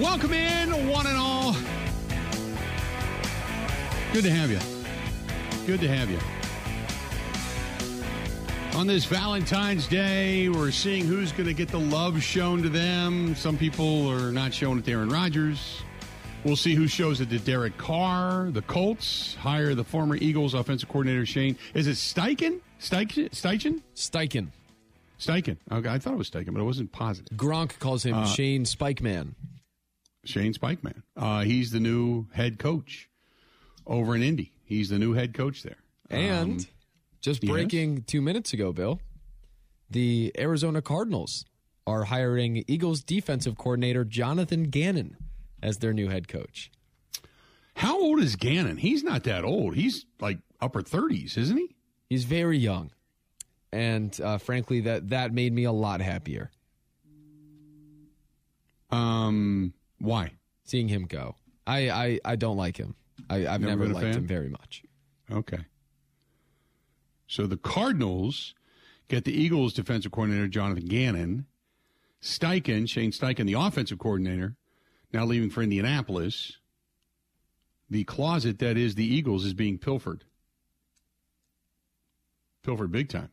Welcome in, one and all. Good to have you. Good to have you. On this Valentine's Day, we're seeing who's going to get the love shown to them. Some people are not showing it to Aaron Rodgers. We'll see who shows it to Derek Carr. The Colts hire the former Eagles offensive coordinator Shane. Is it Steichen? Steichen? Steichen? Steichen. Steichen. Okay, I thought it was Steichen, but I wasn't positive. Gronk calls him uh, Shane Spikeman. Shane Spikeman. Uh, he's the new head coach over in Indy. He's the new head coach there. And Um, just yes? breaking two minutes ago, Bill, the Arizona Cardinals are hiring Eagles defensive coordinator Jonathan Gannon as their new head coach. how old is Gannon? He's not that old. He's like upper 30s, isn't he? He's very young. And uh, frankly, that, that made me a lot happier Um, why? seeing him go. I, I, I don't like him. I, I've Never never, liked him very much. Okay. So the Cardinals get the Eagles defensive coordinator Jonathan Gannon, Steichen, Shane Steichen, the offensive coordinator, now leaving for Indianapolis. The closet that is the Eagles is being pilfered. Pilfered big time.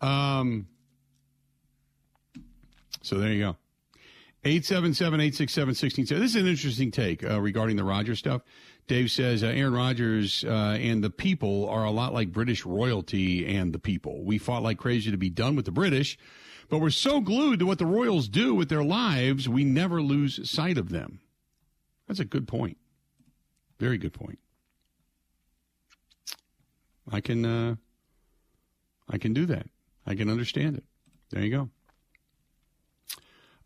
Um. So there you go. 877 867 1670. This is an interesting take uh, regarding the Rodgers stuff. Dave says uh, Aaron Rodgers uh, and the people are a lot like British royalty and the people. We fought like crazy to be done with the British, but we're so glued to what the royals do with their lives, we never lose sight of them. That's a good point. Very good point. I can, uh, I can do that. I can understand it. There you go.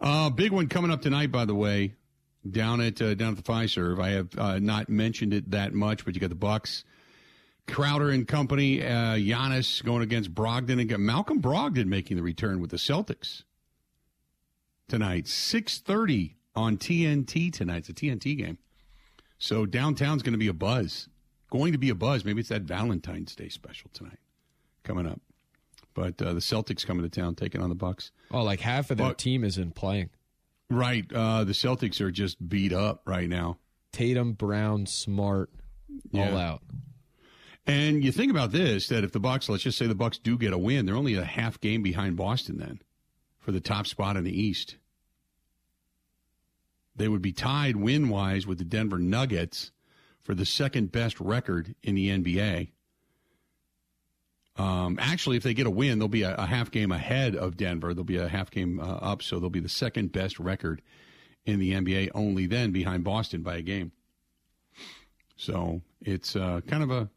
Uh, big one coming up tonight, by the way, down at uh, down at the Fiserv. I have uh, not mentioned it that much, but you got the Bucks, Crowder and company, uh, Giannis going against Brogdon and Malcolm Brogdon making the return with the Celtics tonight, six thirty on TNT tonight. It's a TNT game, so downtown's going to be a buzz. Going to be a buzz. Maybe it's that Valentine's Day special tonight coming up. But uh, the Celtics coming to town, taking on the Bucks. Oh, like half of their But- team isn't playing. Right. Uh, the Celtics are just beat up right now. Tatum, Brown, Smart, all Yeah. out. And you think about this: that if the Bucks, let's just say the Bucks do get a win, they're only a half game behind Boston then for the top spot in the East. They would be tied win wise with the Denver Nuggets for the second best record in the NBA. Um, actually, if they get a win, they'll be a, a half game ahead of Denver. They'll be a half game uh, up, so they'll be the second best record in the NBA. Only then behind Boston by a game. So it's uh, kind of a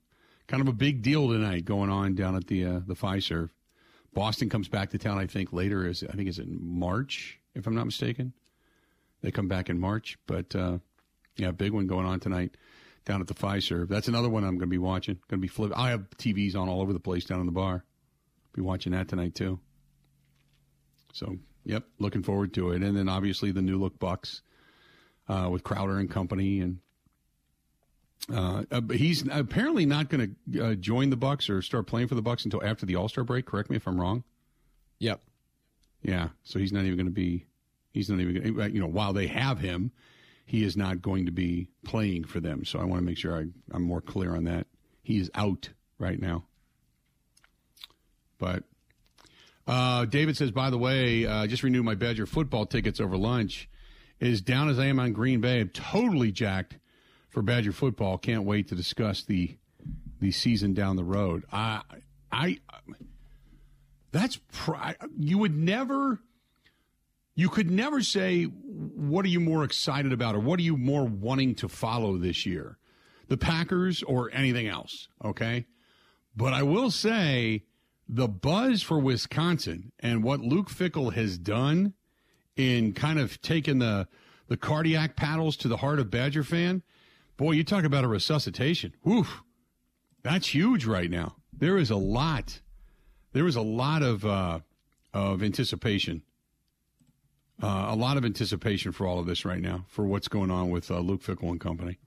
kind of a big deal tonight going on down at the uh, the Fiserv. Boston comes back to town, I think later. Is I think is in March, if I'm not mistaken. They come back in March, but uh, yeah, big one going on tonight down at the Fiserv. That's another one I'm going to be watching. Going to be flip. I have TVs on all over the place down in the bar. Be watching that tonight too. So, yep, looking forward to it. And then obviously the new look Bucks uh, with Crowder and company, and uh, uh, he's apparently not going to uh, join the Bucks or start playing for the Bucks until after the All Star break. Correct me if I'm wrong. Yep. Yeah, so he's not even going to be. He's not even. Gonna, you know, while they have him, he is not going to be playing for them. So I want to make sure I, I'm more clear on that. He is out right now. But uh, David says, by the way, uh, I just renewed my Badger football tickets over lunch. As down as I am on Green Bay, I'm totally jacked for Badger football. Can't wait to discuss the the season down the road. I I that's pri- you would never you could never say what are you more excited about? or what are you more wanting to follow this year? The packers or anything else okay? But i will say the buzz for wisconsin and what luke fickell has done in kind of taking the the cardiac paddles to the heart of badger fan boy you talk about a resuscitation. Whew, that's huge right now. There is a lot there is a lot of uh, of anticipation uh, a lot of anticipation for all of this right now for what's going on with uh, Luke Fickell and company.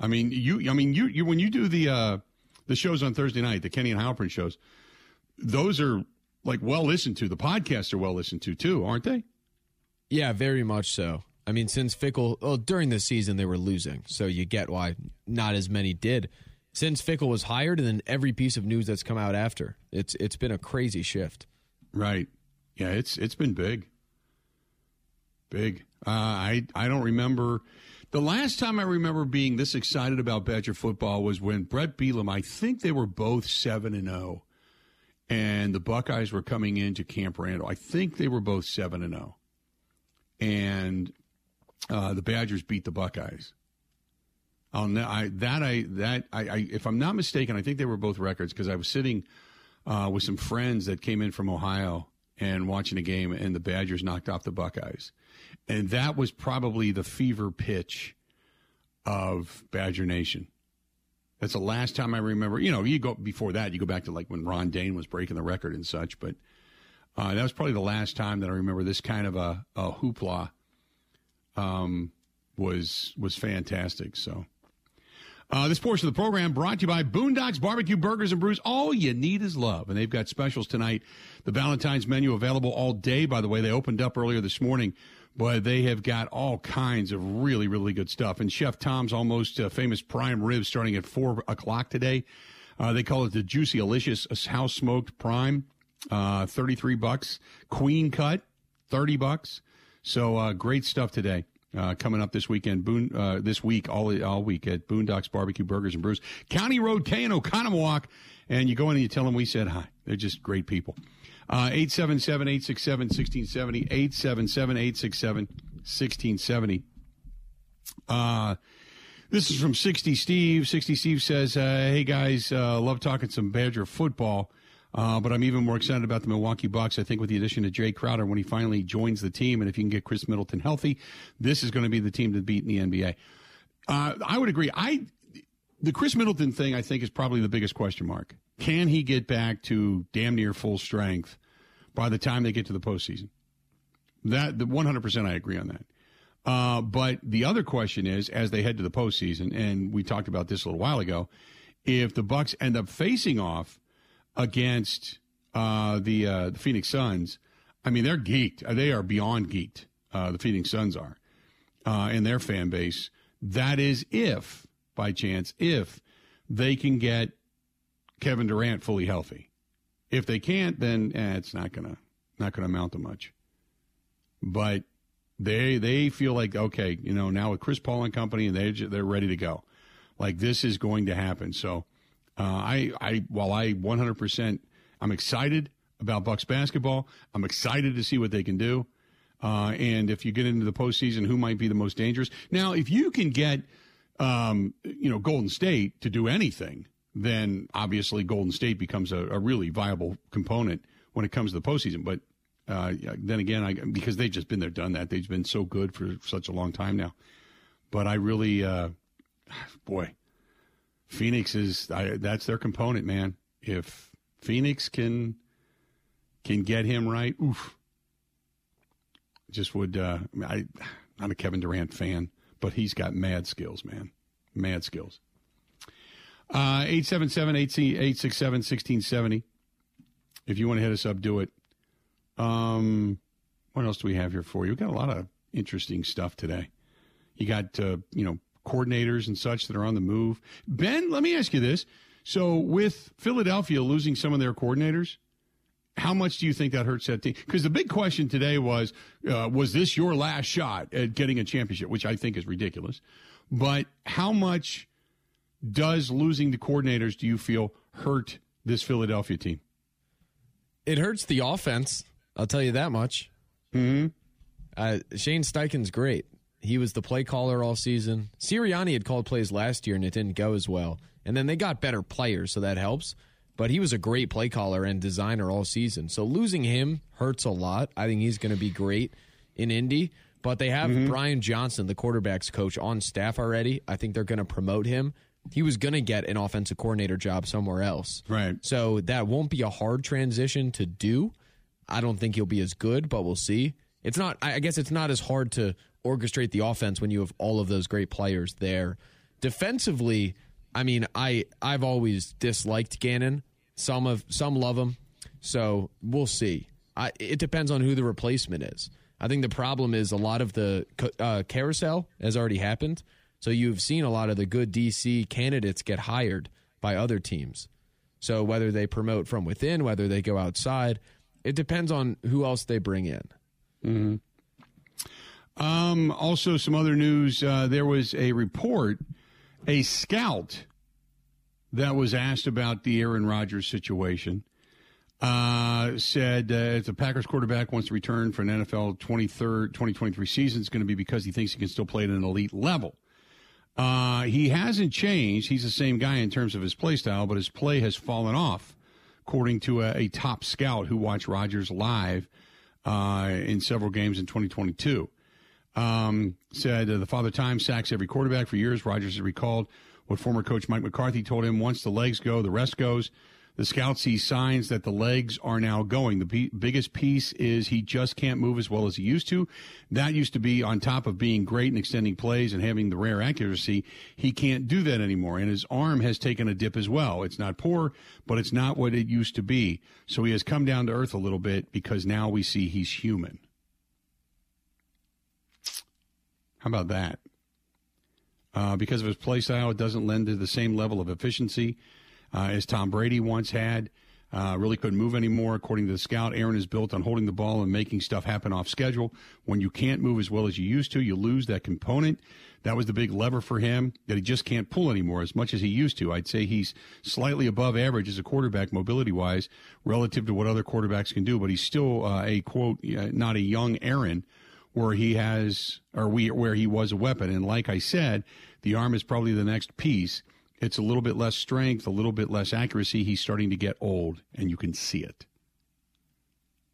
I mean, you. I mean, you. you when you do the uh, the shows on Thursday night, the Kenny and Halpern shows, those are like well listened to. The podcasts are well listened to too, aren't they? Yeah, very much so. I mean, since Fickell, well, during the season they were losing, so you get why not as many did. Since Fickell was hired, and then every piece of news that's come out after, it's it's been a crazy shift. Right. Yeah, it's it's been big. Big. Uh, I I don't remember the last time I remember being this excited about Badger football was when Brett Bielema. I think they were both seven and zero, and the Buckeyes were coming into Camp Randall. I think they were both seven and zero, and uh, the Badgers beat the Buckeyes. I'll I, that I that I, I if I'm not mistaken, I think they were both records because I was sitting uh, with some friends that came in from Ohio and watching a game, and the Badgers knocked off the Buckeyes, and that was probably the fever pitch of Badger Nation. That's the last time I remember. You know, you go before that, you go back to like when Ron Dayne was breaking the record and such, but uh, that was probably the last time that I remember this kind of a, a hoopla um, was was fantastic. So. Uh, this portion of the program brought to you by Boondocks Barbecue Burgers and Brews. All you need is love. And they've got specials tonight. The Valentine's menu available all day, by the way. They opened up earlier this morning, but they have got all kinds of really, really good stuff. And Chef Tom's almost uh, famous prime ribs starting at 4 o'clock today. Uh, they call it the Juicy Delicious House Smoked Prime, uh, 33 bucks. Queen Cut, 30 bucks. So uh, great stuff today uh, coming up this weekend, Boone, uh, this week, all all week at Boondocks Barbecue Burgers and Brews, County Road K in Oconomowoc, and you go in and you tell them we said hi. They're just great people. Uh, 877-867-1670, 877-867-1670. Uh, this is from 60 Steve. 60 Steve says, uh, hey guys, love talking some Badger football. Uh, but I'm even more excited about the Milwaukee Bucks. I think with the addition of Jae Crowder when he finally joins the team, and if you can get Khris Middleton healthy, this is going to be the team to beat in the NBA. Uh, I would agree. I the Khris Middleton thing I think is probably the biggest question mark. Can he get back to damn near full strength by the time they get to the postseason? That the 100 percent I agree on that. Uh, but the other question is, as they head to the postseason, and we talked about this a little while ago, if the Bucks end up facing off against uh, the uh, the Phoenix Suns, I mean they're geeked. They are beyond geeked. Uh, the Phoenix Suns are, uh, and their fan base. That is if, by chance, if they can get Kevin Durant fully healthy. If they can't, then eh, it's not gonna not gonna amount to much. But they they feel like okay, you know, now with Chris Paul and company, and they they're ready to go. Like this is going to happen. So uh, I, I, while I 100%, I'm excited about Bucks basketball. I'm excited to see what they can do. Uh, and if you get into the postseason, who might be the most dangerous? Now, if you can get, um, you know, Golden State to do anything, then obviously Golden State becomes a, a really viable component when it comes to the postseason. But uh, then again, I, because they've just been there, done that. They've been so good for such a long time now. But I really, uh, boy, Phoenix is I, that's their component, man. If Phoenix can can get him right, oof. Just would uh, I I'm a Kevin Durant fan, but he's got mad skills, man. Mad skills. Uh 877-867-1670. If you want to hit us up, do it. Um what else do we have here for you? We've got a lot of interesting stuff today. You got uh, you know, coordinators and such that are on the move. Ben, let me ask you this. So, with Philadelphia losing some of their coordinators, how much do you think that hurts that team? Because the big question today was, uh, was this your last shot at getting a championship? Which I think is ridiculous. But how much does losing the coordinators do you feel hurt this Philadelphia team? It hurts the offense. I'll tell you that much. Hmm. Uh, Shane Steichen's great. He was the play caller all season. Sirianni had called plays last year and it didn't go as well. And then they got better players, so that helps. But he was a great play caller and designer all season. So losing him hurts a lot. I think he's going to be great in Indy. But they have mm-hmm. Brian Johnson, the quarterback's coach, on staff already. I think they're going to promote him. He was going to get an offensive coordinator job somewhere else. Right. So that won't be a hard transition to do. I don't think he'll be as good, but we'll see. It's not, I guess it's not as hard to orchestrate the offense when you have all of those great players there. Defensively, I mean, I I've always disliked Gannon. Some of some love him, so we'll see. I, it depends on who the replacement is. I think the problem is a lot of the uh, carousel has already happened. So you've seen a lot of the good DC candidates get hired by other teams. So whether they promote from within, whether they go outside, it depends on who else they bring in. Mm-hmm. Um, also, some other news. Uh, there was a report, a scout that was asked about the Aaron Rodgers situation. Uh, said uh, if the Packers quarterback wants to return for an NFL 23rd, 2023 season, it's going to be because he thinks he can still play at an elite level. Uh, he hasn't changed. He's the same guy in terms of his play style, but his play has fallen off, according to a, a top scout who watched Rodgers live uh, in several games in 2022. Um, said uh, the father time sacks every quarterback for years. Rodgers has recalled what former coach Mike McCarthy told him: once the legs go, the rest goes. The scout sees signs that the legs are now going. The p- biggest piece is he just can't move as well as he used to. That used to be on top of being great and extending plays and having the rare accuracy. He can't do that anymore. And his arm has taken a dip as well. It's not poor, but it's not what it used to be. So he has come down to earth a little bit because now we see he's human. How about that? Uh, because of his play style, it doesn't lend to the same level of efficiency uh, as Tom Brady once had. Uh, really couldn't move anymore. According to the scout, Aaron is built on holding the ball and making stuff happen off schedule. When you can't move as well as you used to, you lose that component. That was the big lever for him that he just can't pull anymore as much as he used to. I'd say he's slightly above average as a quarterback mobility wise relative to what other quarterbacks can do, but he's still uh, a quote, not a young Aaron where he has, or we, where he was a weapon. And like I said, the arm is probably the next piece. It's a little bit less strength, a little bit less accuracy. He's starting to get old, and you can see it.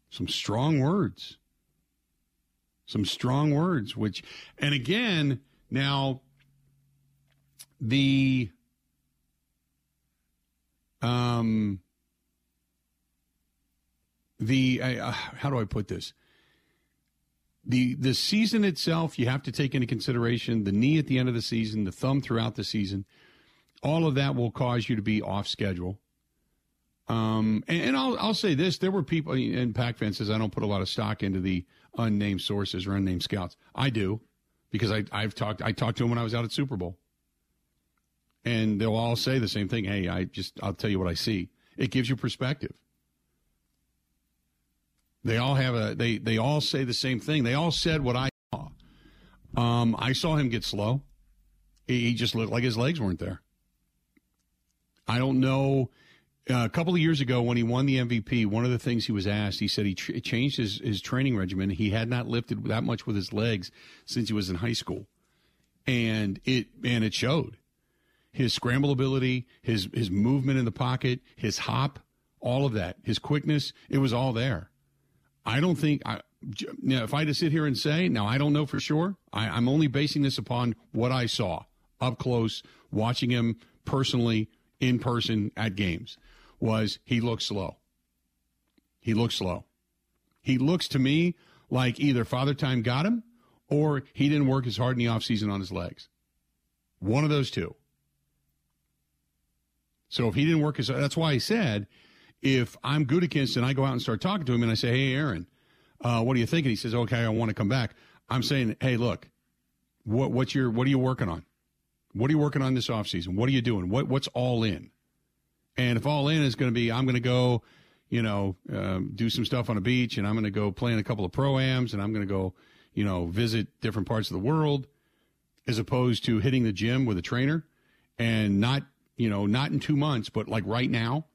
Some strong words. Some strong words, which, and again, now the, um, the, uh, how do I put this? The the season itself you have to take into consideration the knee at the end of the season the thumb throughout the season. All of that will cause you to be off schedule. Um, and, and I'll, I'll say this there were people and pac fan says i don't put a lot of stock into the unnamed sources or unnamed scouts. I do because I, i've talked i talked to them when i was out at super bowl. And they'll all say the same thing. Hey i just i'll tell you what i see. It gives you perspective they all have a they they all say the same thing. They all said what I saw. Um, I saw him get slow. He, he just looked like his legs weren't there. I don't know. Uh, a couple of years ago, when he won the MVP, one of the things he was asked, he said he tr- changed his, his training regimen. He had not lifted that much with his legs since he was in high school, and it and it showed. His scramble ability, his his movement in the pocket, his hop, all of that, his quickness, it was all there. I don't think I. If I had to sit here and say, now I don't know for sure. I, I'm only basing this upon what I saw up close, watching him personally in person at games. Was he looked slow? He looks slow. He looks to me like either Father Time got him or he didn't work as hard in the offseason on his legs. One of those two. So if he didn't work as that's why I said if I'm Gutekunst and I go out and start talking to him and I say, "Hey, Aaron, uh, what do you think?" and he says, "Okay, I want to come back," I'm saying, "Hey, look, what what's your what are you working on? What are you working on this offseason? What are you doing? What what's all in?" And if all in is going to be, I'm going to go, you know, um, do some stuff on a beach, and I'm going to go play in a couple of proams, and I'm going to go, you know, visit different parts of the world, as opposed to hitting the gym with a trainer, and not, you know, not in two months, but like right now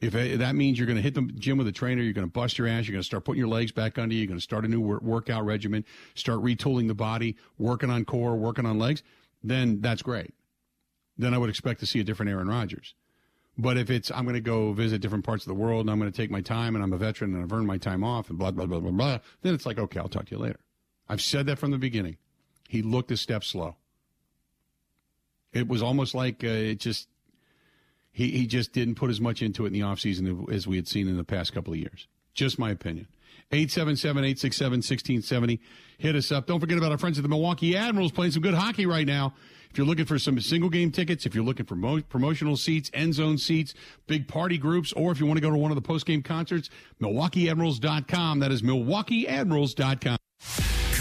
if that means you're going to hit the gym with a trainer, you're going to bust your ass, you're going to start putting your legs back under you, you're going to start a new workout regimen, start retooling the body, working on core, working on legs, then that's great. Then I would expect to see a different Aaron Rodgers. But if it's, I'm going to go visit different parts of the world and I'm going to take my time and I'm a veteran and I've earned my time off and blah, blah, blah, blah, blah, then it's like, okay, I'll talk to you later. I've said that from the beginning. He looked a step slow. It was almost like uh, it just, he, he just didn't put as much into it in the offseason as we had seen in the past couple of years. Just my opinion. 877 867 1670. Hit us up. Don't forget about our friends at the Milwaukee Admirals playing some good hockey right now. If you're looking for some single game tickets, if you're looking for mo- promotional seats, end zone seats, big party groups, or if you want to go to one of the post game concerts, MilwaukeeAdmirals.com. That is MilwaukeeAdmirals.com.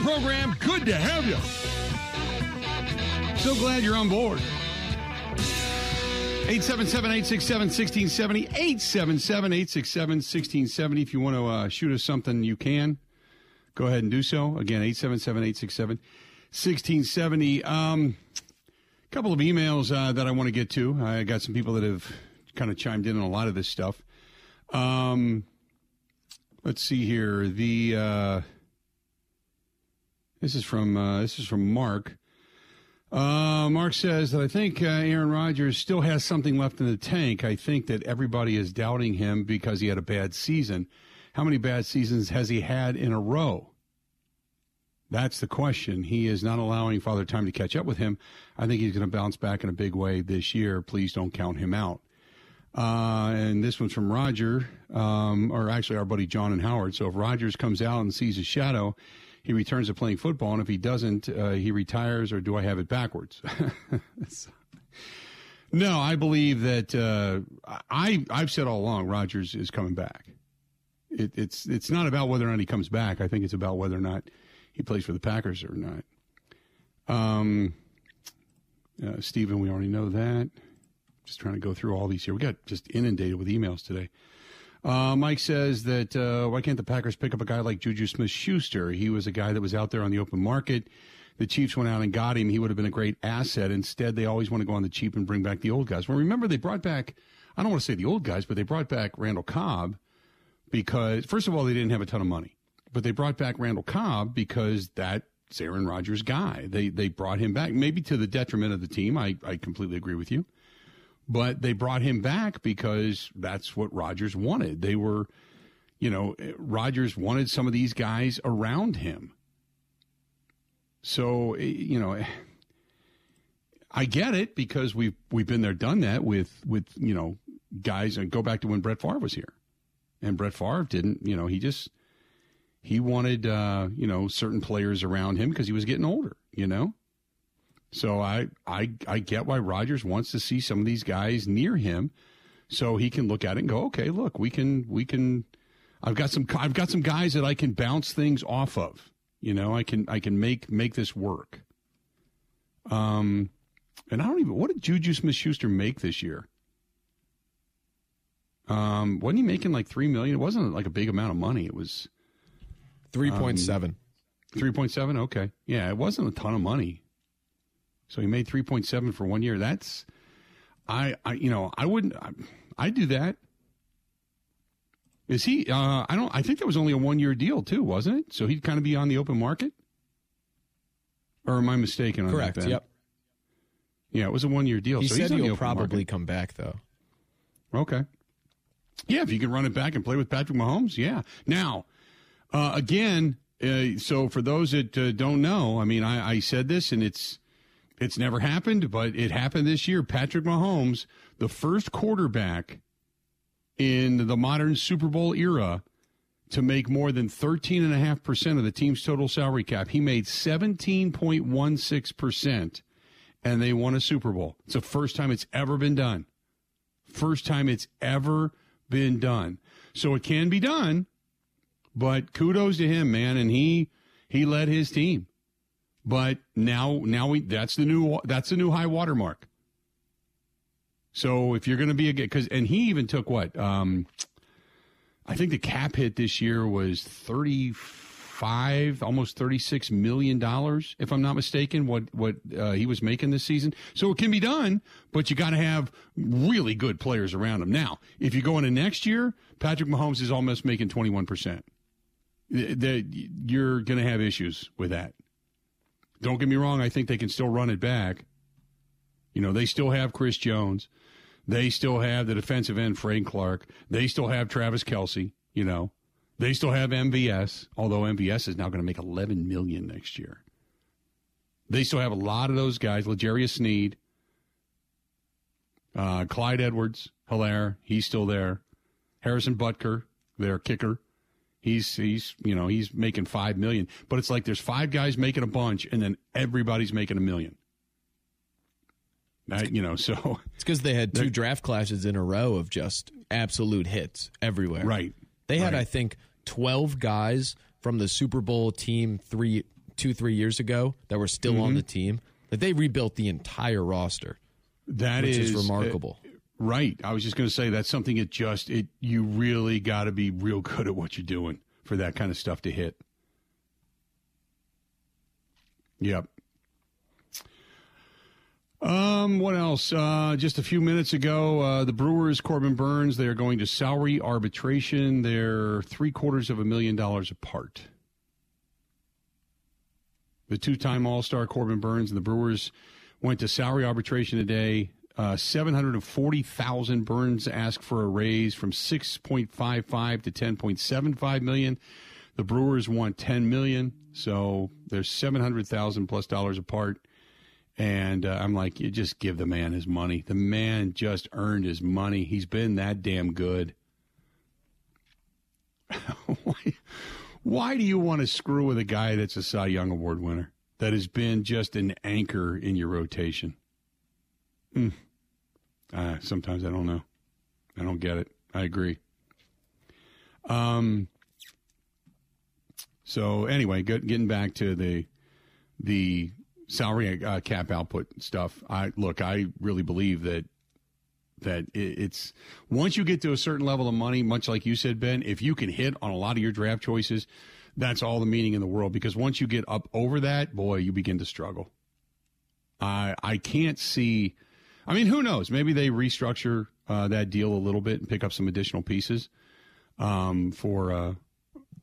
Program. Good to have you. So glad you're on board. 877-867-1670, 877-867-1670. If you want to uh, shoot us something, you can. Go ahead and do so. Again, 877-867-1670. Um, a couple of emails uh, that I want to get to. I got some people that have kind of chimed in on a lot of this stuff. Um, let's see here. The... Uh, this is from uh, this is from Mark. Uh, Mark says that I think uh, Aaron Rodgers still has something left in the tank. I think that everybody is doubting him because he had a bad season. How many bad seasons has he had in a row? That's the question. He is not allowing Father Time to catch up with him. I think he's going to bounce back in a big way this year. Please don't count him out. Uh, and this one's from Roger, um, or actually our buddy John and Howard. So if Rodgers comes out and sees a shadow, he returns to playing football, and if he doesn't, uh, he retires, or do I have it backwards? no, I believe that uh, I I've said all along Rodgers is coming back. It, it's it's not about whether or not he comes back. I think it's about whether or not he plays for the Packers or not. Um, uh, Stephen, we already know that. Just trying to go through all these here. We got just inundated with emails today. Uh, Mike says that uh, why can't the Packers pick up a guy like Juju Smith Schuster? He was a guy that was out there on the open market. The Chiefs went out and got him. He would have been a great asset. Instead, they always want to go on the cheap and bring back the old guys. Well, remember, they brought back, I don't want to say the old guys, but they brought back Randall Cobb because, first of all, they didn't have a ton of money. But they brought back Randall Cobb because that's Aaron Rodgers' guy. They, they brought him back, maybe to the detriment of the team. I, I completely agree with you. But they brought him back because that's what Rodgers wanted. They were, you know, Rodgers wanted some of these guys around him. So, you know, I get it because we've we've been there, done that with with you know guys. And go back to when Brett Favre was here, and Brett Favre didn't. You know, he just he wanted uh, you know certain players around him because he was getting older. You know, so I, I, I get why Rodgers wants to see some of these guys near him, so he can look at it and go, okay, look, we can, we can. I've got some, I've got some guys that I can bounce things off of. You know, I can, I can make make this work. Um, and I don't even. What did Juju Smith-Schuster make this year? Um, wasn't he making like three million? It wasn't like a big amount of money. It was three point seven. Three point seven. Okay, yeah, it wasn't a ton of money. So he made 3.7 for one year. That's, I, I, you know, I wouldn't, I, I'd do that. Is he, uh, I don't, I think that was only a one year deal too, wasn't it? So he'd kind of be on the open market? Or am I mistaken on Correct. that? Ben? Yep. Yeah, it was a one year deal. He so said he'll probably market. come back though. Okay. Yeah, if you can run it back and play with Patrick Mahomes, yeah. Now, uh, again, uh, so for those that uh, don't know, I mean, I, I said this and it's it's never happened, but it happened this year. Patrick Mahomes, the first quarterback in the modern Super Bowl era to make more than 13.5% of the team's total salary cap. He made 17.16%, and they won a Super Bowl. It's the first time it's ever been done. First time it's ever been done. So it can be done, but kudos to him, man. And he he led his team. But now now we that's the new that's the new high watermark. So if you're going to be a because and he even took what um, I think the cap hit this year was thirty five, almost thirty six million dollars, if I'm not mistaken. What what uh, he was making this season. So it can be done, but you got to have really good players around him. Now, if you go into next year, Patrick Mahomes is almost making twenty one percent. that you're going to have issues with that. Don't get me wrong, I think they can still run it back. You know, they still have Chris Jones. They still have the defensive end, Frank Clark. They still have Travis Kelce, you know. They still have MVS, although MVS is now going to make 11 million next year. They still have a lot of those guys, L'Jarius Sneed, uh, Clyde Edwards, Helaire, he's still there. Harrison Butker, their kicker. He's he's you know he's making five million, but it's like there's five guys making a bunch, and then everybody's making a million. That, you know, so it's because they had two draft classes in a row of just absolute hits everywhere. Right. They had, right. I think, twelve guys from the Super Bowl team three, two, three years ago that were still mm-hmm. on the team. That they rebuilt the entire roster. That is, is remarkable. Uh, Right. I was just going to say that's something it just it you really got to be real good at what you're doing for that kind of stuff to hit. Yep. Um, what else? Uh, just a few minutes ago, uh, the Brewers, Corbin Burnes, they are going to salary arbitration. They're three quarters of a million dollars apart. The two time All Star Corbin Burnes and the Brewers went to salary arbitration today. Uh, 740,000 Burnes asked for a raise from 6.55 to 10.75 million. The Brewers want 10 million, so there's 700,000 plus dollars apart. And uh, I'm like, you just give the man his money. The man just earned his money. He's been that damn good. why, why do you want to screw with a guy that's a Cy Young Award winner that has been just an anchor in your rotation? Mm. Uh, sometimes I don't know. I don't get it. I agree. Um. So anyway, get, getting back to the the salary uh, cap output stuff. I look. I really believe that that it's once you get to a certain level of money, much like you said, Ben. If you can hit on a lot of your draft choices, that's all the meaning in the world. Because once you get up over that, boy, you begin to struggle. I I can't see I mean, who knows? Maybe they restructure uh, that deal a little bit and pick up some additional pieces um, for uh,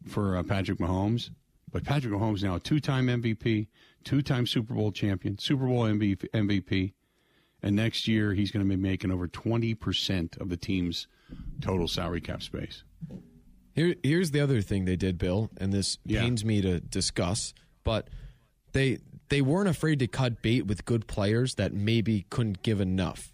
for uh, Patrick Mahomes. But Patrick Mahomes now a two-time MVP, two-time Super Bowl champion, Super Bowl MVP, and next year he's going to be making over twenty percent of the team's total salary cap space. Here, here's the other thing they did, Bill, and this yeah. pains me to discuss, but they they weren't afraid to cut bait with good players that maybe couldn't give enough.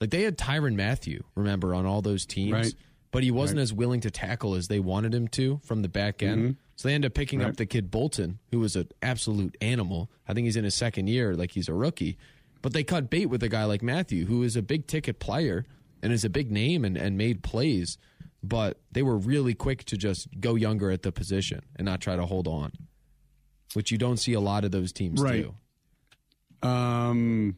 Like they had Tyrann Mathieu, remember, on all those teams, right. but he wasn't right. as willing to tackle as they wanted him to from the back end. Mm-hmm. So they ended up picking right. up the kid Bolton, who was an absolute animal. I think he's in his second year, like he's a rookie. But they cut bait with a guy like Mathieu, who is a big ticket player and is a big name and, and made plays. But they were really quick to just go younger at the position and not try to hold on which you don't see a lot of those teams right. do. Um,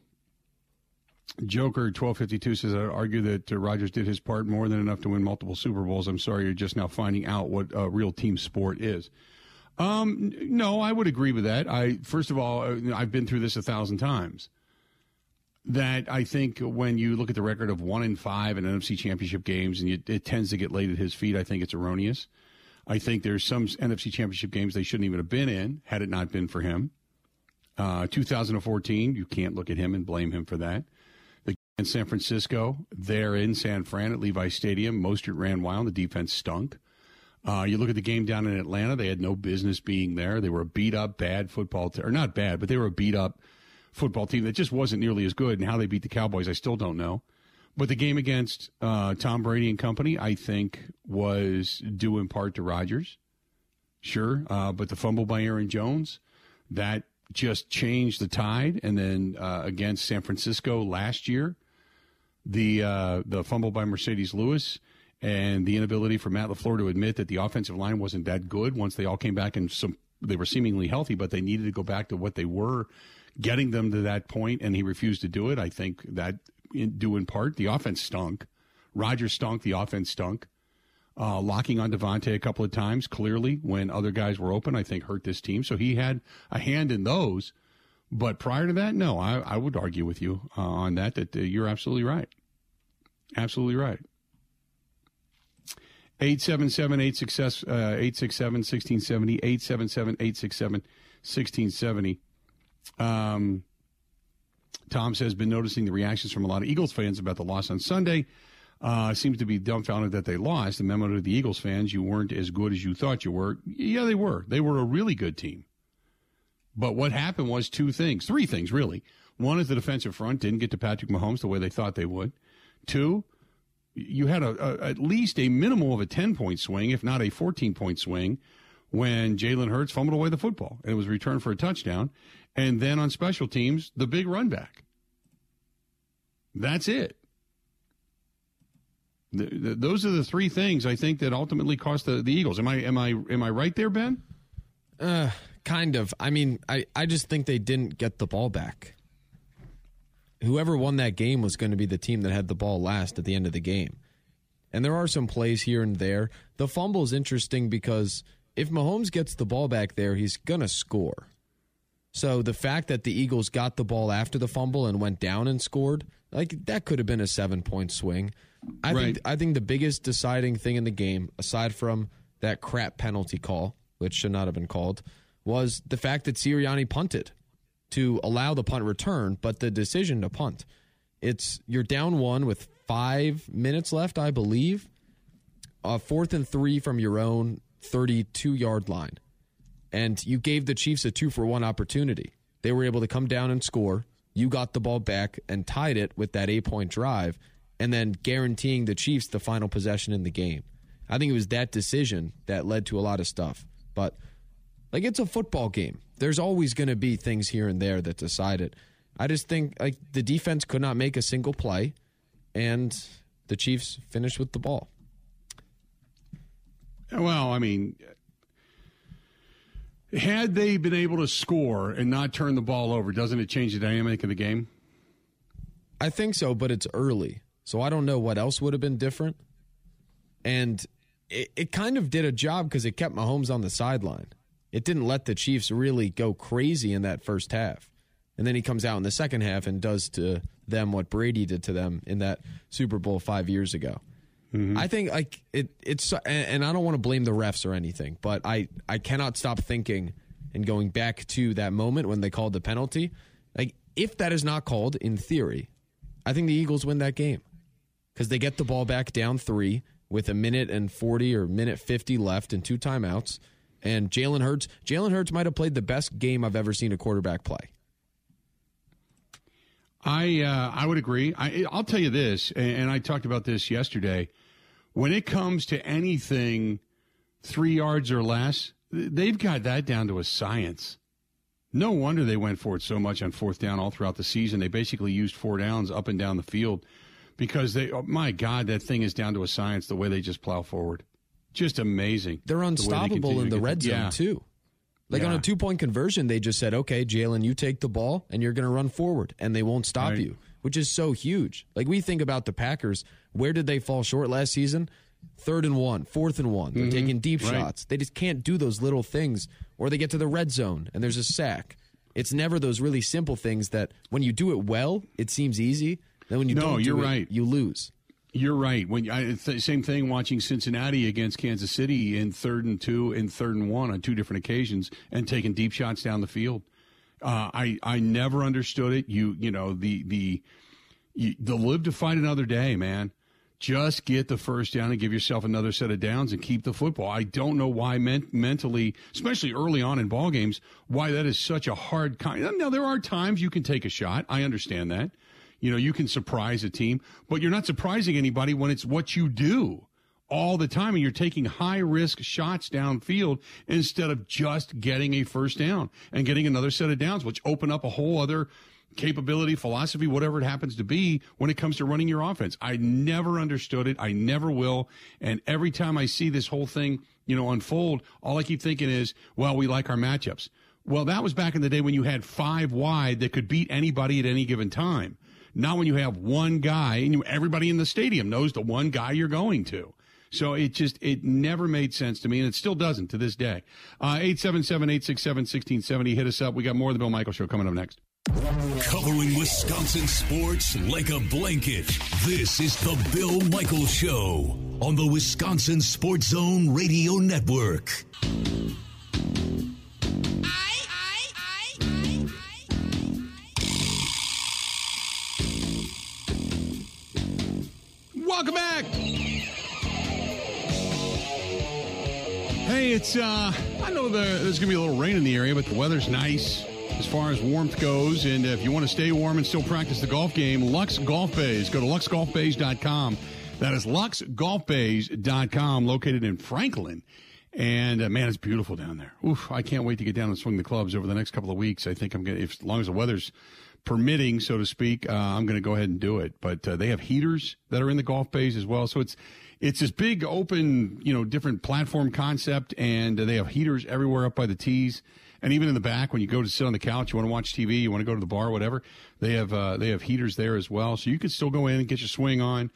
Joker twelve fifty two says I argue that uh, Rodgers did his part more than enough to win multiple Super Bowls. I'm sorry, you're just now finding out what a real team sport is. Um, no, I would agree with that. I first of all, uh, I've been through this a thousand times. That I think when you look at the record of one in five in NFC Championship games, and you, it tends to get laid at his feet, I think it's erroneous. I think there's some NFC Championship games they shouldn't even have been in had it not been for him. Uh, 2014, you can't look at him and blame him for that. The in San Francisco, they're in San Fran at Levi Stadium. Mostert ran wild. The defense stunk. Uh, you look at the game down in Atlanta; they had no business being there. They were a beat up, bad football, team, or not bad, but they were a beat up football team that just wasn't nearly as good. And how they beat the Cowboys, I still don't know. But the game against uh, Tom Brady and company, I think, was due in part to Rodgers. Sure. Uh, but the fumble by Aaron Jones, that just changed the tide. And then uh, against San Francisco last year, the uh, the fumble by Marcedes Lewis and the inability for Matt LaFleur to admit that the offensive line wasn't that good once they all came back and some they were seemingly healthy, but they needed to go back to what they were, getting them to that point, and he refused to do it. I think that in, due in part. The offense stunk. Rodgers stunk. The offense stunk. Uh, locking on Davante a couple of times, clearly, when other guys were open, I think hurt this team. So he had a hand in those. But prior to that, no, I, I would argue with you uh, on that, that uh, you're absolutely right. Absolutely right. 877 867 1670. 877 867 1670. Tom says, been noticing the reactions from a lot of Eagles fans about the loss on Sunday. Uh, seems to be dumbfounded that they lost. The memo to the Eagles fans, you weren't as good as you thought you were. Yeah, they were. They were a really good team. But what happened was two things, three things really. One is the defensive front didn't get to Patrick Mahomes the way they thought they would. Two, you had a, a at least a minimal of a 10 point swing, if not a 14 point swing, when Jalen Hurts fumbled away the football and it was returned for a touchdown. And then on special teams, the big run back. That's it. The, the, those are the three things I think that ultimately cost the, the Eagles. Am I am I am I right there, Ben? Uh, kind of. I mean, I, I just think they didn't get the ball back. Whoever won that game was going to be the team that had the ball last at the end of the game. And there are some plays here and there. The fumble is interesting because if Mahomes gets the ball back there, he's going to score. So the fact that the Eagles got the ball after the fumble and went down and scored, like that could have been a seven point swing. I right. think I think the biggest deciding thing in the game, aside from that crap penalty call, which should not have been called, was the fact that Sirianni punted to allow the punt return, but the decision to punt. It's you're down one with five minutes left, I believe. Uh, fourth and three from your own 32 yard line and you gave the Chiefs a two for one opportunity. They were able to come down and score. You got the ball back and tied it with that eight point drive, and then guaranteeing the Chiefs the final possession in the game. I think it was that decision that led to a lot of stuff. But like it's a football game. There's always going to be things here and there that decide it. I just think like the defense could not make a single play, and the Chiefs finished with the ball. Well, I mean, had they been able to score and not turn the ball over, doesn't it change the dynamic of the game? I think so, but it's early. So I don't know what else would have been different. And it, it kind of did a job because it kept Mahomes on the sideline. It didn't let the Chiefs really go crazy in that first half. And then he comes out in the second half and does to them what Brady did to them in that Super Bowl five years ago. Mm-hmm. I think like it it's and I don't want to blame the refs or anything, but I I cannot stop thinking and going back to that moment when they called the penalty. Like if that is not called in theory, I think the Eagles win that game because they get the ball back down three with a minute and 40 or minute 50 left and two timeouts. And Jalen Hurts, Jalen Hurts might have played the best game I've ever seen a quarterback play. I uh, I would agree. I, will tell you this, and I talked about this yesterday when it comes to anything three yards or less, they've got that down to a science. No wonder they went for it so much on fourth down all throughout the season. They basically used four downs up and down the field because they, oh my God, that thing is down to a science the way they just plow forward. Just amazing. They're unstoppable the in the red zone, yeah. too. Like yeah. on a two point conversion, they just said, okay, Jalen, you take the ball and you're going to run forward, and they won't stop right. you which is so huge. Like we think about the Packers, where did they fall short last season? Third and one, fourth and one. They're mm-hmm. taking deep right. shots. They just can't do those little things, or they get to the red zone and there's a sack. It's never those really simple things that when you do it well, it seems easy. Then when you no, don't, you're do right. It, you lose. You're right. When I, th- same thing watching Cincinnati against Kansas City in third and two and third and one on two different occasions and taking deep shots down the field. Uh, I I never understood it. You you know the the the live to fight another day, man. Just get the first down and give yourself another set of downs and keep the football. I don't know why men- mentally, especially early on in ball games, why that is such a hard kind. Now there are times you can take a shot. I understand that. You know, you can surprise a team, but you're not surprising anybody when it's what you do all the time and you're taking high risk shots downfield instead of just getting a first down and getting another set of downs, which open up a whole other capability, philosophy, whatever it happens to be when it comes to running your offense. I never understood it. I never will. And every time I see this whole thing, you know, unfold, all I keep thinking is, well, we like our matchups. Well, that was back in the day when you had five wide that could beat anybody at any given time. Not when you have one guy and you, everybody in the stadium knows the one guy you're going to. So it just, it never made sense to me, and it still doesn't to this day. Uh, 877 867 1670. Hit us up. We got more of the Bill Michael Show coming up next. Covering Wisconsin sports like a blanket. This is the Bill Michael Show on the Wisconsin Sports Zone Radio Network. Welcome back. It's uh I know the, there's gonna be a little rain in the area, but the weather's nice as far as warmth goes. And if you want to stay warm and still practice the golf game, Luxe Golf Bays. Go to luxegolfbays.com. That is luxegolfbays.com, located in Franklin. And uh, man, it's beautiful down there. Oof, I can't wait to get down and swing the clubs over the next couple of weeks. I think I'm gonna, if, as long as the weather's permitting, so to speak, uh, I'm going to go ahead and do it. But uh, they have heaters that are in the golf bays as well, so it's it's this big open, you know, different platform concept, and they have heaters everywhere up by the tees. And even in the back, when you go to sit on the couch, you want to watch TV, you want to go to the bar, whatever, they have uh, they have heaters there as well, so you can still go in and get your swing on,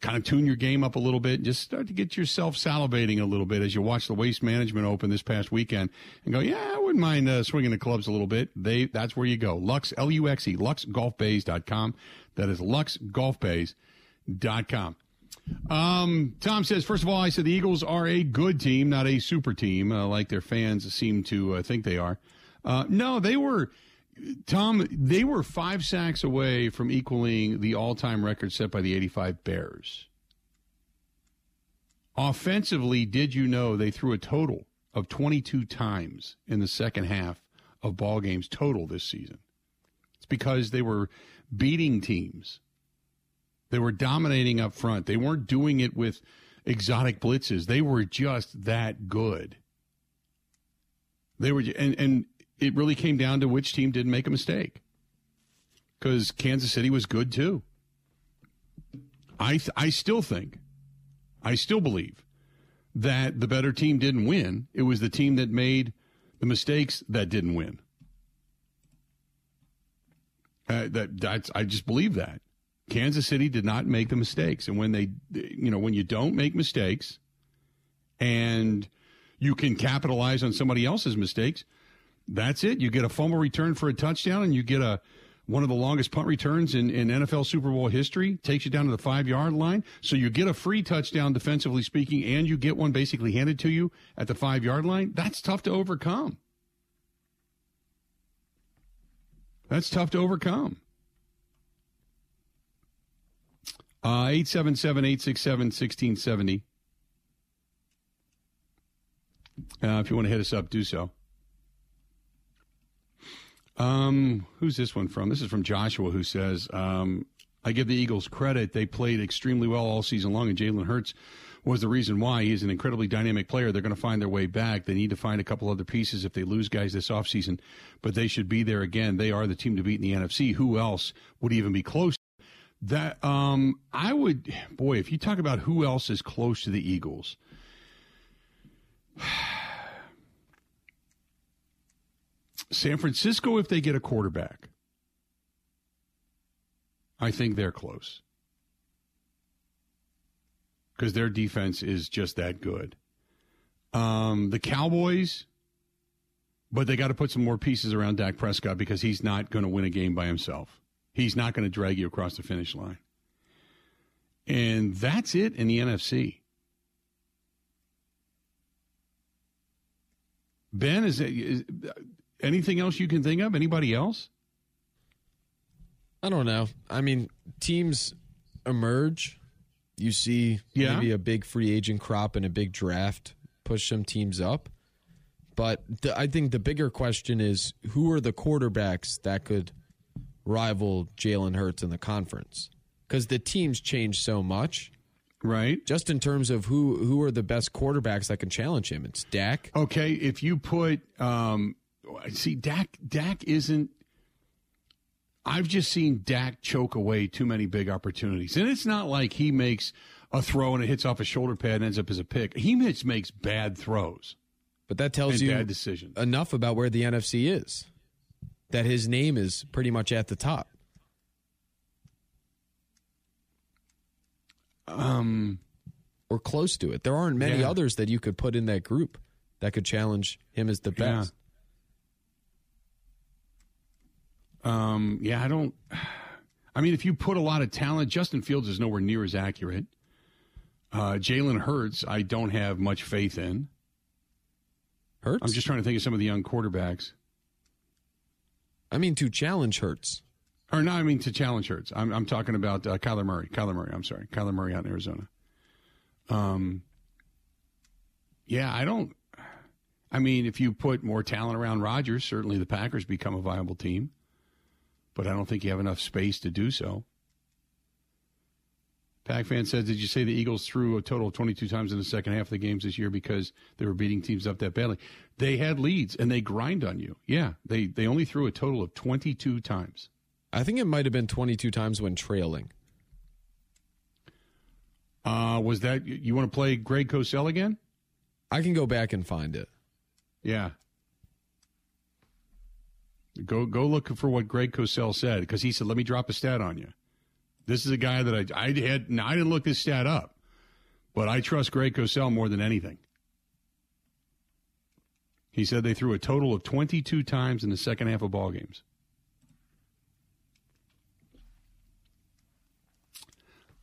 kind of tune your game up a little bit, and just start to get yourself salivating a little bit as you watch the Waste Management Open this past weekend, and go, yeah, I wouldn't mind uh, swinging the clubs a little bit. They that's where you go. Luxe L U X E LuxeGolfBays.com. That is LuxeGolfBays.com. Um, Tom says, first of all, I said the Eagles are a good team, not a super team, uh, like their fans seem to uh, think they are. Uh, no, they were, Tom, they were five sacks away from equaling the all time record set by the 85 Bears. Offensively, did you know they threw a total of 22 times in the second half of ball games total this season? It's because they were beating teams they were dominating up front. They weren't doing it with exotic blitzes. They were just that good. They were, and, and it really came down to which team didn't make a mistake. Because Kansas City was good too. I th- I still think, I still believe that the better team didn't win. It was the team that made the mistakes that didn't win. Uh, that that's I just believe that. Kansas City did not make the mistakes. And when they, you know, when you don't make mistakes and you can capitalize on somebody else's mistakes, that's it. You get a fumble return for a touchdown and you get a, one of the longest punt returns in, in NFL Super Bowl history, takes you down to the five yard line. So you get a free touchdown, defensively speaking, and you get one basically handed to you at the five yard line. That's tough to overcome. That's tough to overcome. Uh, 877 867 1670. Uh, if you want to hit us up, do so. Um, who's this one from? This is from Joshua, who says, um, I give the Eagles credit. They played extremely well all season long, and Jalen Hurts was the reason why. He's an incredibly dynamic player. They're going to find their way back. They need to find a couple other pieces if they lose guys this offseason, but they should be there again. They are the team to beat in the NFC. Who else would even be close? That um, I would, boy, if you talk about who else is close to the Eagles, San Francisco, if they get a quarterback, I think they're close because their defense is just that good. Um, the Cowboys, but they got to put some more pieces around Dak Prescott because he's not going to win a game by himself. He's not going to drag you across the finish line. And that's it in the NFC. Ben, is, is anything else you can think of? Anybody else? I don't know. I mean, teams emerge. You see yeah. maybe a big free agent crop and a big draft push some teams up. But the, I think the bigger question is who are the quarterbacks that could rival Jalen Hurts in the conference because the teams change so much. Right. Just in terms of who who are the best quarterbacks that can challenge him. It's Dak. Okay, if you put um see Dak Dak isn't I've just seen Dak choke away too many big opportunities. And it's not like he makes a throw and it hits off a shoulder pad and ends up as a pick. He makes, makes bad throws. But that tells you bad decisions. enough about where the NFC is that his name is pretty much at the top. Um, or close to it. There aren't many yeah. others that you could put in that group that could challenge him as the best. Yeah. Um, yeah, I don't. I mean, if you put a lot of talent, Justin Fields is nowhere near as accurate. Uh, Jalen Hurts, I don't have much faith in. Hurts? I'm just trying to think of some of the young quarterbacks. I mean, to challenge Hurts. Or no, I mean to challenge Hurts. I'm, I'm talking about uh, Kyler Murray. Kyler Murray. I'm sorry, Kyler Murray out in Arizona. Um. Yeah, I don't. I mean, if you put more talent around Rodgers, certainly the Packers become a viable team. But I don't think you have enough space to do so. Pac fan says, Did you say the Eagles threw a total of 22 times in the second half of the games this year because they were beating teams up that badly? They had leads and they grind on you. Yeah, they, they only threw a total of 22 times. I think it might have been 22 times when trailing. Uh, was that, you want to play Greg Cosell again? I can go back and find it. Yeah. Go go look for what Greg Cosell said because he said, "Let me drop a stat on you." This is a guy that I I had I didn't look this stat up, but I trust Greg Cosell more than anything. He said they threw a total of 22 times in the second half of ball games.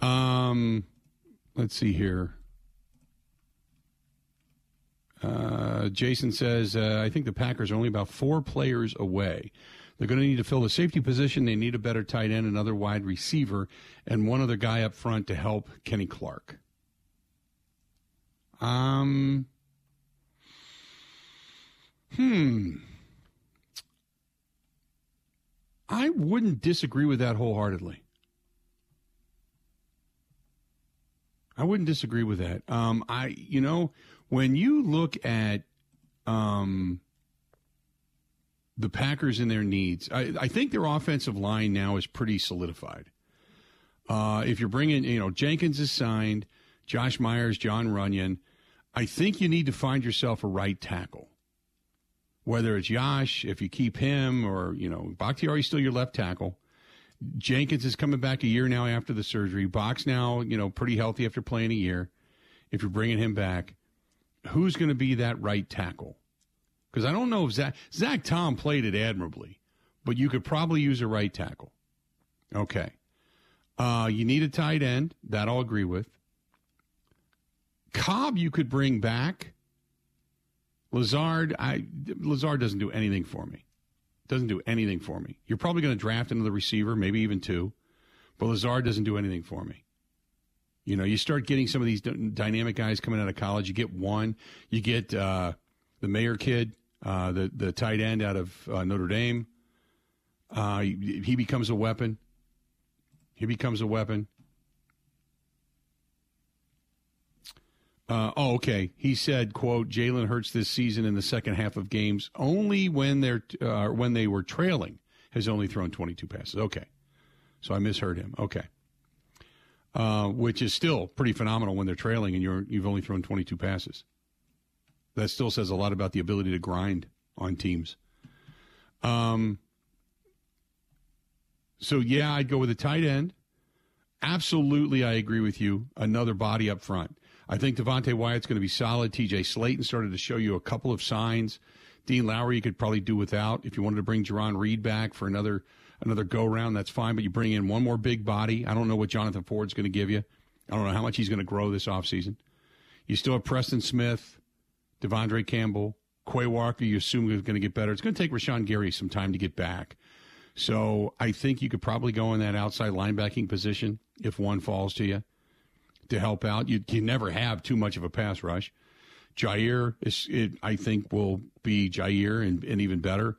Um, let's see here. Uh, Jason says, uh, I think the Packers are only about four players away. They're going to need to fill the safety position. They need a better tight end, another wide receiver, and one other guy up front to help Kenny Clark. Um, hmm. I wouldn't disagree with that wholeheartedly. I wouldn't disagree with that. Um, I, you know, when you look at um, the Packers and their needs, I, I, think their offensive line now is pretty solidified. Uh, if you're bringing, you know, Jenkins is signed, Josh Myers, Jon Runyan, I think you need to find yourself a right tackle. Whether it's Josh, if you keep him, or, you know, Bakhtiari's still your left tackle. Jenkins is coming back a year now after the surgery. Box now, you know, pretty healthy after playing a year. If you're bringing him back, who's going to be that right tackle? Because I don't know if Zach, Zach Tom played it admirably, but you could probably use a right tackle. Okay. Uh, you need a tight end. That I'll agree with. Cobb, you could bring back. Lazard, I Lazard doesn't do anything for me. Doesn't do anything for me. You're probably going to draft another receiver, maybe even two, but Lazard doesn't do anything for me. You know, you start getting some of these d- dynamic guys coming out of college. You get one, you get uh, the Mayer kid, uh, the the tight end out of uh, Notre Dame. Uh, he, he becomes a weapon. He becomes a weapon. Uh, oh, okay. He said, "quote Jalen Hurts this season in the second half of games only when they're uh, when they were trailing has only thrown 22 passes." Okay, so I misheard him. Okay, uh, which is still pretty phenomenal when they're trailing and you're you've only thrown 22 passes. That still says a lot about the ability to grind on teams. Um. So yeah, I'd go with a tight end. Absolutely, I agree with you. Another body up front. I think Devonte Wyatt's going to be solid. TJ Slaton started to show you a couple of signs. Dean Lowry you could probably do without. If you wanted to bring Jarran Reed back for another another go round, that's fine. But you bring in one more big body. I don't know what Jonathan Ford's going to give you. I don't know how much he's going to grow this offseason. You still have Preston Smith, De'Vondre Campbell, Quay Walker. You assume is going to get better. It's going to take Rashan Gary some time to get back. So I think you could probably go in that outside linebacking position if one falls to you to help out. You can never have too much of a pass rush. Jaire is, it, I think, will be Jaire and, and even better.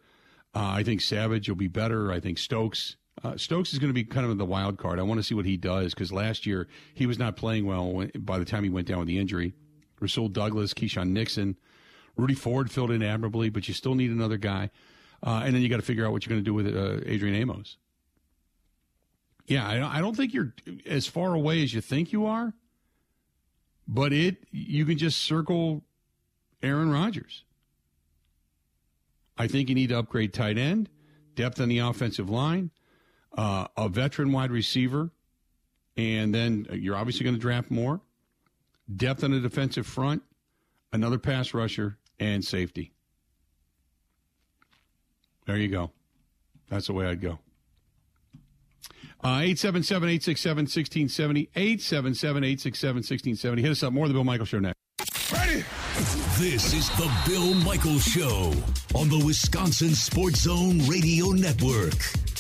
Uh, I think Savage will be better. I think Stokes. Uh, Stokes is going to be kind of the wild card. I want to see what he does because last year he was not playing well when, by the time he went down with the injury. Rasul Douglas, Keisean Nixon, Rudy Ford filled in admirably, but you still need another guy. Uh, and then you got to figure out what you're going to do with uh, Adrian Amos. Yeah, I, I don't think you're as far away as you think you are, but it you can just circle Aaron Rodgers. I think you need to upgrade tight end, depth on the offensive line, uh, a veteran wide receiver, and then you're obviously going to draft more. Depth on the defensive front, another pass rusher, and safety. There you go. That's the way I'd go. Uh, 877 867 1670. 877 867 1670. Hit us up. More of the Bill Michael Show next. Ready? This is the Bill Michael Show on the Wisconsin Sports Zone Radio Network.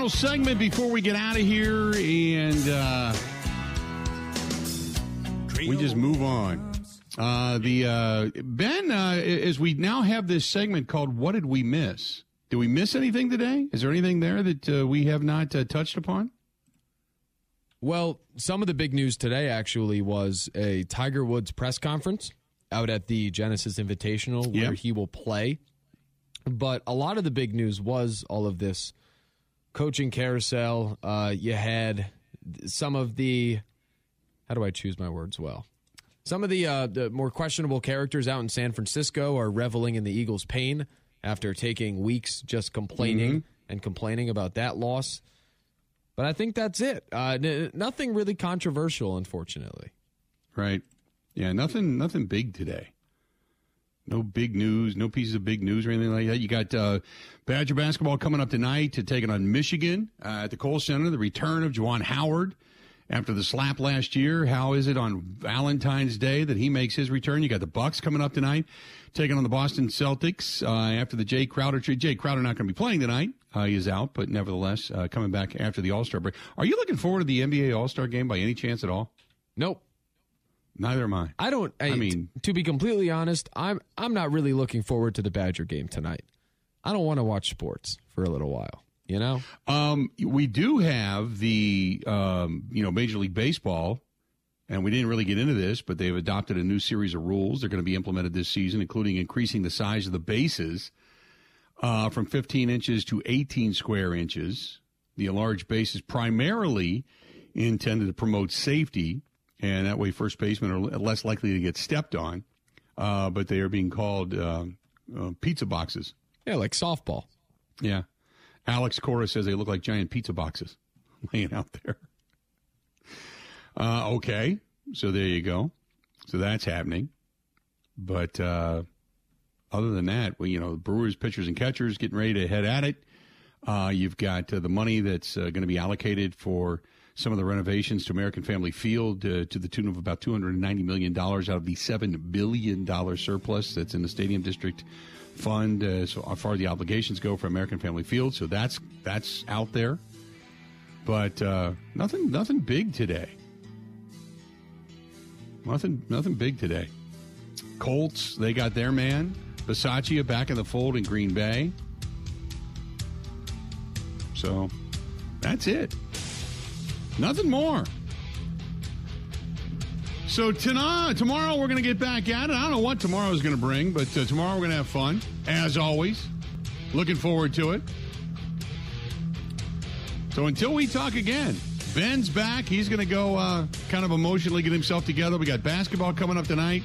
Final segment before we get out of here, and uh, we just move on. Uh, the uh, Ben, uh, as we now have this segment called "What Did We Miss?" Did we miss anything today? Is there anything there that uh, we have not uh, touched upon? Well, some of the big news today actually was a Tiger Woods press conference out at the Genesis Invitational where Yep. he will play. But a lot of the big news was all of this coaching carousel. Uh, you had some of the how do I choose my words well? Some of the, uh, the more questionable characters out in San Francisco are reveling in the Eagles' pain after taking weeks just complaining and complaining about that loss. But I think that's it. Uh, n- nothing really controversial, unfortunately. Right. Yeah, nothing nothing big today. No big news, no pieces of big news or anything like that. You got uh, Badger basketball coming up tonight to take it on Michigan uh, at the Kohl Center. The return of Juwan Howard after the slap last year. How is it on Valentine's Day that he makes his return? You got the Bucks coming up tonight, taking on the Boston Celtics uh, after the Jae Crowder trade. Jae Crowder not going to be playing tonight. Uh, he is out, but nevertheless uh, coming back after the All Star break. Are you looking forward to the NBA All Star game by any chance at all? Nope. Neither am I. I don't. I, I mean- t- to be completely honest, I'm I'm not really looking forward to the Badger game tonight. I don't want to watch sports for a little while. You know, Um, we do have the um, you know Major League Baseball, and we didn't really get into this, but they've adopted a new series of rules. They're going to be implemented this season, including increasing the size of the bases uh, from 15 inches to 18 square inches. The enlarged base is primarily intended to promote safety, and that way first basemen are less likely to get stepped on. Uh, but they are being called uh, uh, pizza boxes. yeah, like softball. Yeah. Alex Cora says they look like giant pizza boxes laying out there. Uh, okay. So there you go. So that's happening. But uh, other than that, well, you know, the Brewers, pitchers, and catchers getting ready to head at it. Uh, you've got uh, the money that's uh, going to be allocated for some of the renovations to American Family Field uh, to the tune of about $290 million out of the $7 billion surplus that's in the Stadium District Fund uh, so far the obligations go for American Family Field. So that's that's out there. But uh, nothing nothing big today. Nothing nothing big today. Colts, they got their man. Bisaccia back in the fold in Green Bay. So that's it. Nothing more. So tonight, tomorrow we're going to get back at it. I don't know what tomorrow is going to bring, but uh, tomorrow we're going to have fun, as always. Looking forward to it. So until we talk again, Ben's back. He's going to go uh, kind of emotionally get himself together. We got basketball coming up tonight.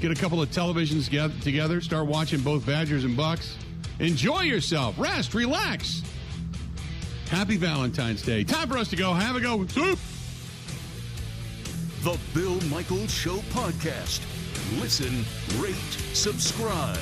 Get a couple of televisions together- together. Start watching both Badgers and Bucks. Enjoy yourself. Rest. Relax. Happy Valentine's Day. Time for us to go. Have a go. The Bill Michaels Show podcast. Listen, rate, subscribe.